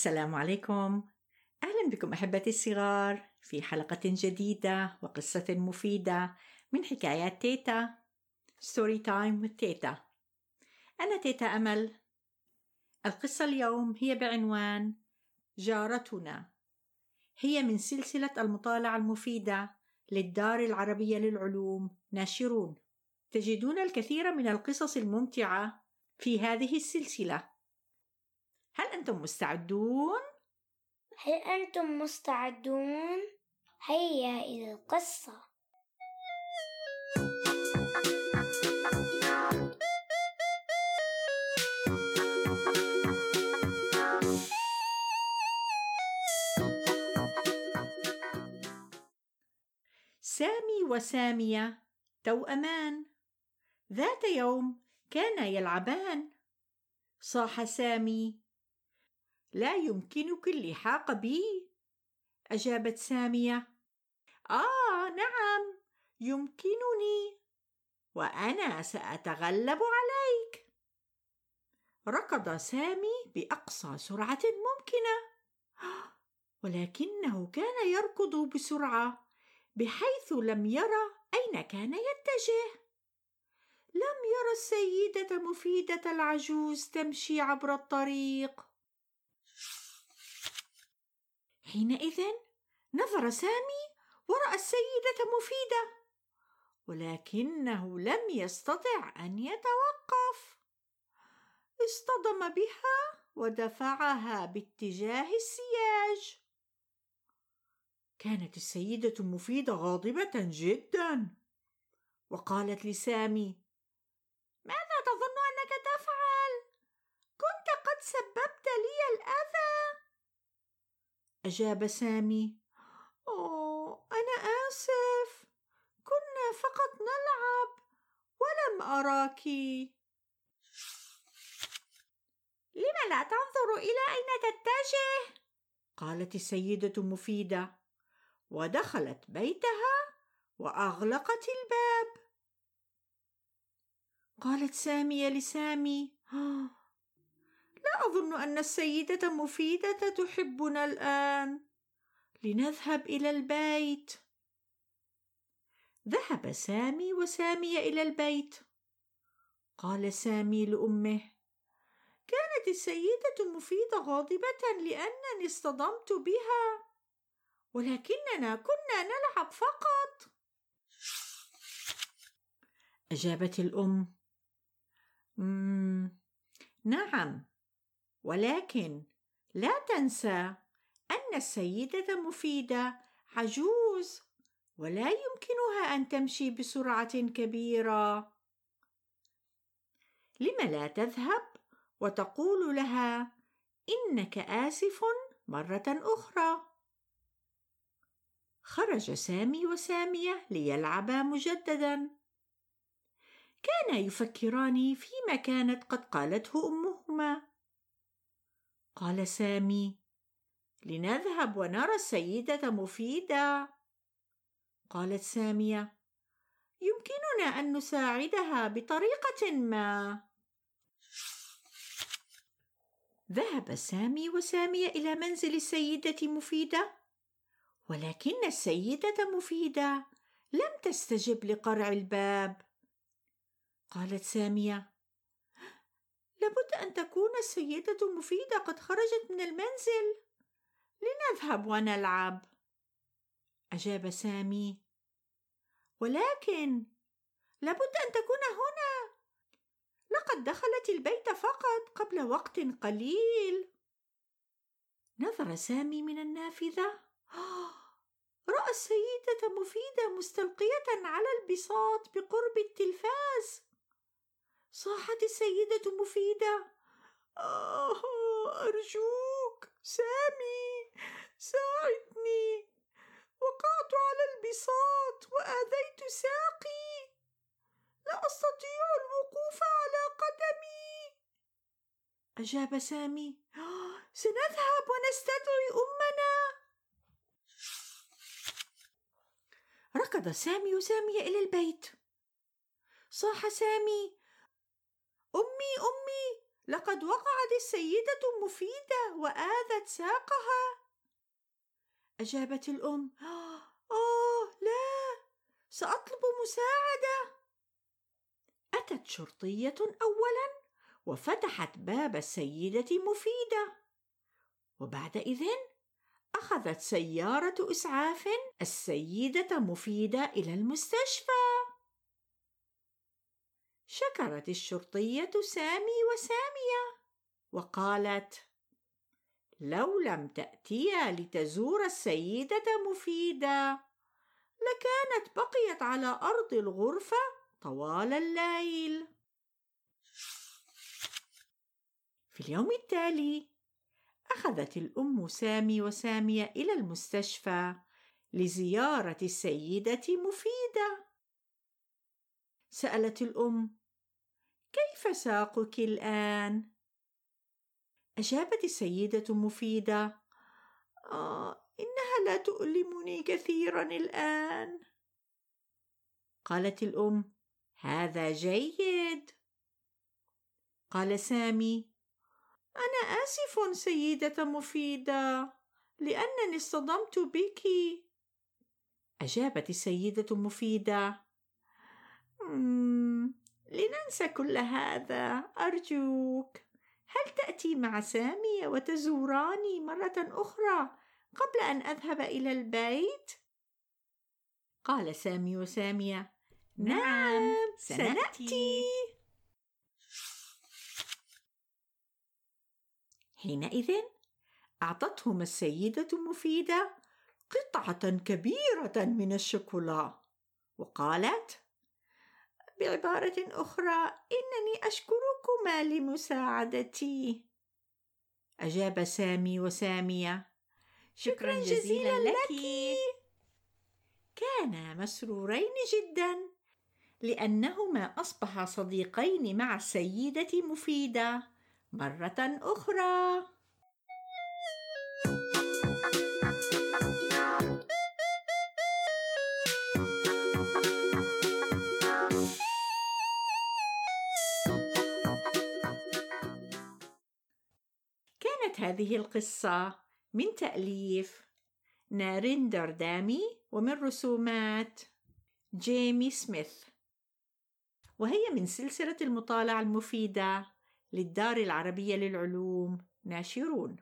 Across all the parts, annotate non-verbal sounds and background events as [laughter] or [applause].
السلام عليكم. أهلا بكم أحبتي الصغار في حلقة جديدة وقصة مفيدة من حكايات تيتا story time تيتا. أنا تيتا أمل. القصة اليوم هي بعنوان جارتنا. هي من سلسلة المطالعة المفيدة للدار العربية للعلوم ناشرون. تجدون الكثير من القصص الممتعة في هذه السلسلة. هل أنتم مستعدون؟ هل أنتم مستعدون؟ هيا إلى القصة. سامي وسامية توأمان ذات يوم كانا يلعبان. صاح سامي لا يمكنك اللحاق بي أجابت سامية. آه نعم يمكنني. وأنا سأتغلب عليك. ركض سامي بأقصى سرعة ممكنة. ولكنه كان يركض بسرعة بحيث لم يرى أين كان يتجه. لم يرى السيدة مفيدة العجوز تمشي عبر الطريق. حينئذ نظر سامي وراى السيدة مفيدة ولكنه لم يستطع أن يتوقف. اصطدم بها ودفعها باتجاه السياج. كانت السيدة مفيدة غاضبة جدا وقالت لسامي ماذا تظن أنك تفعل؟ كنت قد سببت لي الأذى أجاب سامي. أوه أنا آسف. كنا فقط نلعب ولم أراك. لم لا تنظر إلى أين تتجه؟ قالت السيدة مفيدة. ودخلت بيتها وأغلقت الباب. قالت سامية لسامي. لا أظن أن السيدة مفيدة تحبنا الآن. لنذهب إلى البيت. ذهب سامي وساميه إلى البيت. قال سامي لأمه كانت السيدة مفيدة غاضبة لأنني اصطدمت بها ولكننا كنا نلعب فقط. أجابت الأم. نعم ولكن لا تنسى أن السيدة مفيدة عجوز ولا يمكنها أن تمشي بسرعة كبيرة. لم لا تذهب وتقول لها إنك آسف مرة أخرى. خرج سامي وسامية ليلعبا مجددا. كانا يفكران فيما كانت قد قالته أمهما. قال سامي. لنذهب ونرى السيدة مفيدة. قالت سامية. يمكننا أن نساعدها بطريقة ما. ذهب سامي وسامية إلى منزل السيدة مفيدة. ولكن السيدة مفيدة لم تستجب لقرع الباب. قالت سامية. لابد أن تكون السيدة مفيدة قد خرجت من المنزل. لنذهب ونلعب. أجاب سامي. ولكن لابد أن تكون هنا. لقد دخلت البيت فقط قبل وقت قليل. نظر سامي من النافذة. [gasps] رأى السيدة مفيدة مستلقية على البساط بقرب التلفاز. صاحت السيدة مفيدة. آه أرجوك سامي ساعدني. وقعت على البساط وآذيت ساقي. لا أستطيع الوقوف على قدمي. أجاب سامي. سنذهب ونستدعي أمنا. ركض سامي وسامية إلى البيت. صاح سامي لقد وقعت السيدة مفيدة وآذت ساقها. أجابت الأم آه لا سأطلب مساعدة. أتت شرطية أولا وفتحت باب السيدة مفيدة. وبعد إذن أخذت سيارة إسعاف السيدة مفيدة إلى المستشفى. شكرت الشرطية سامي وسامية وقالت لو لم تأتيا لتزور السيدة مفيدة لكانت بقيت على أرض الغرفة طوال الليل. في اليوم التالي أخذت الأم سامي وسامية إلى المستشفى لزيارة السيدة مفيدة. سألت الأم كيف ساقك الآن؟ أجابت السيدة مفيدة. آه إنها لا تؤلمني كثيرا الآن. قالت الأم هذا جيد. قال سامي أنا آسف سيدة مفيدة لأنني اصطدمت بك. أجابت السيدة مفيدة. لننسى كل هذا. أرجوك هل تأتي مع سامي وتزوراني مرة أخرى قبل أن أذهب إلى البيت؟ قال سامي وسامية. نعم سنأتي. حينئذ أعطتهما السيدة مفيدة قطعة كبيرة من الشوكولا وقالت بعبارة أخرى إنني أشكركما لمساعدتي. أجاب سامي وسامية شكرا جزيلا لك. كانا مسرورين جدا لأنهما أصبحا صديقين مع السيدة مفيدة. مرة أخرى هذه القصة من تأليف ناريندر دامي ومن رسومات جيمي سميث. وهي من سلسلة المطالعة المفيدة للدار العربية للعلوم ناشرون.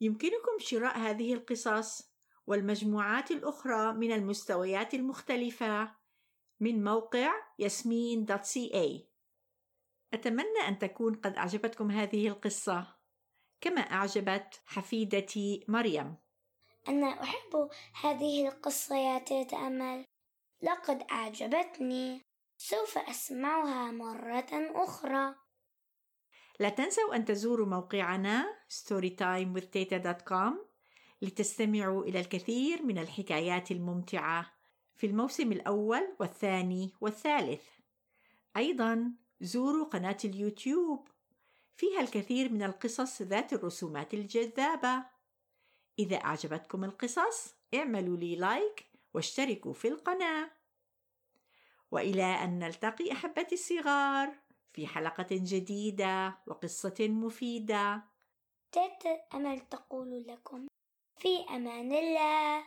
يمكنكم شراء هذه القصص والمجموعات الأخرى من المستويات المختلفة من موقع ياسمين دوت سي اي أتمنى أن تكون قد أعجبتكم هذه القصة. كما أعجبت حفيدتي مريم. أنا أحب هذه القصة يا تيت أمل. لقد أعجبتني. سوف أسمعها مرة أخرى. لا تنسوا أن تزوروا موقعنا storytimewithteta.com لتستمعوا إلى الكثير من الحكايات الممتعة في الموسم الأول والثاني والثالث. أيضا زوروا قناة اليوتيوب. فيها الكثير من القصص ذات الرسومات الجذابة. إذا أعجبتكم القصص اعملوا لي لايك واشتركوا في القناة. وإلى أن نلتقي أحبتي الصغار في حلقة جديدة وقصة مفيدة. تيت أمل تقول لكم في أمان الله.